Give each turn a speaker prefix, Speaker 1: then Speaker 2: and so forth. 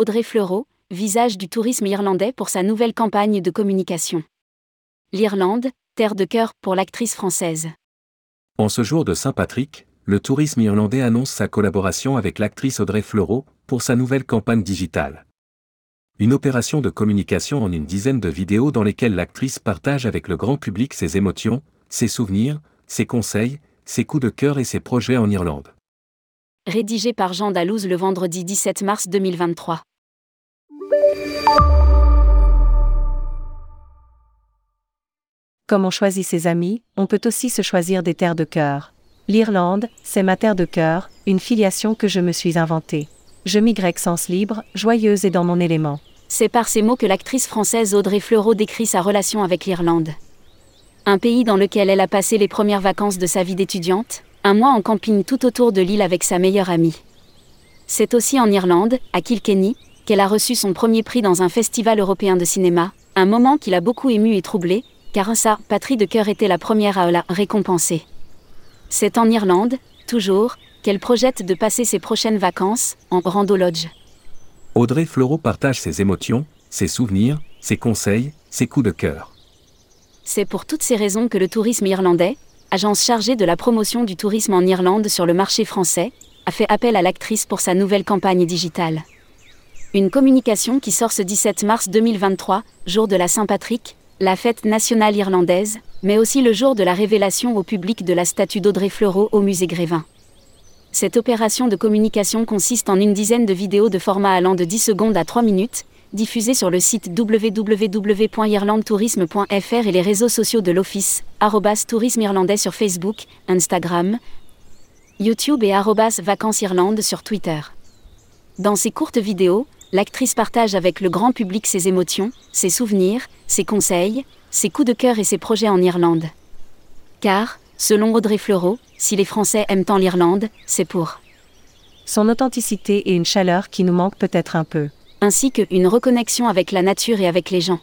Speaker 1: Audrey Fleurot, visage du tourisme irlandais pour sa nouvelle campagne de communication. L'Irlande, terre de cœur pour l'actrice française.
Speaker 2: En ce jour de Saint-Patrick, le tourisme irlandais annonce sa collaboration avec l'actrice Audrey Fleurot pour sa nouvelle campagne digitale. Une opération de communication en une dizaine de vidéos dans lesquelles l'actrice partage avec le grand public ses émotions, ses souvenirs, ses conseils, ses coups de cœur et ses projets en Irlande.
Speaker 1: Rédigé par Jean Dalouse le vendredi 17 mars 2023.
Speaker 3: Comme on choisit ses amis, on peut aussi se choisir des terres de cœur. L'Irlande, c'est ma terre de cœur, une filiation que je me suis inventée. Je migre sens libre, joyeuse et dans mon élément.
Speaker 1: C'est par ces mots que l'actrice française Audrey Fleurot décrit sa relation avec l'Irlande. Un pays dans lequel elle a passé les premières vacances de sa vie d'étudiante, un mois en camping tout autour de l'île avec sa meilleure amie. C'est aussi en Irlande, à Kilkenny, qu'elle a reçu son premier prix dans un festival européen de cinéma, un moment qui l'a beaucoup ému et troublé, car sa patrie de cœur était la première à la récompenser. C'est en Irlande, toujours, qu'elle projette de passer ses prochaines vacances, en Rando Lodge.
Speaker 2: Audrey Fleurot partage ses émotions, ses souvenirs, ses conseils, ses coups de cœur.
Speaker 1: C'est pour toutes ces raisons que le tourisme irlandais, agence chargée de la promotion du tourisme en Irlande sur le marché français, a fait appel à l'actrice pour sa nouvelle campagne digitale. Une communication qui sort ce 17 mars 2023, jour de la Saint-Patrick, la fête nationale irlandaise, mais aussi le jour de la révélation au public de la statue d'Audrey Fleurot au musée Grévin. Cette opération de communication consiste en une dizaine de vidéos de format allant de 10 secondes à 3 minutes, diffusées sur le site www.irlandtourisme.fr et les réseaux sociaux de l'Office, tourisme irlandais sur Facebook, Instagram, YouTube et vacances Irlande sur Twitter. Dans ces courtes vidéos, l'actrice partage avec le grand public ses émotions, ses souvenirs, ses conseils, ses coups de cœur et ses projets en Irlande. Car, selon Audrey Fleurot, si les Français aiment tant l'Irlande, c'est pour
Speaker 3: son authenticité et une chaleur qui nous manquent peut-être un peu,
Speaker 1: ainsi qu'une reconnexion avec la nature et avec les gens.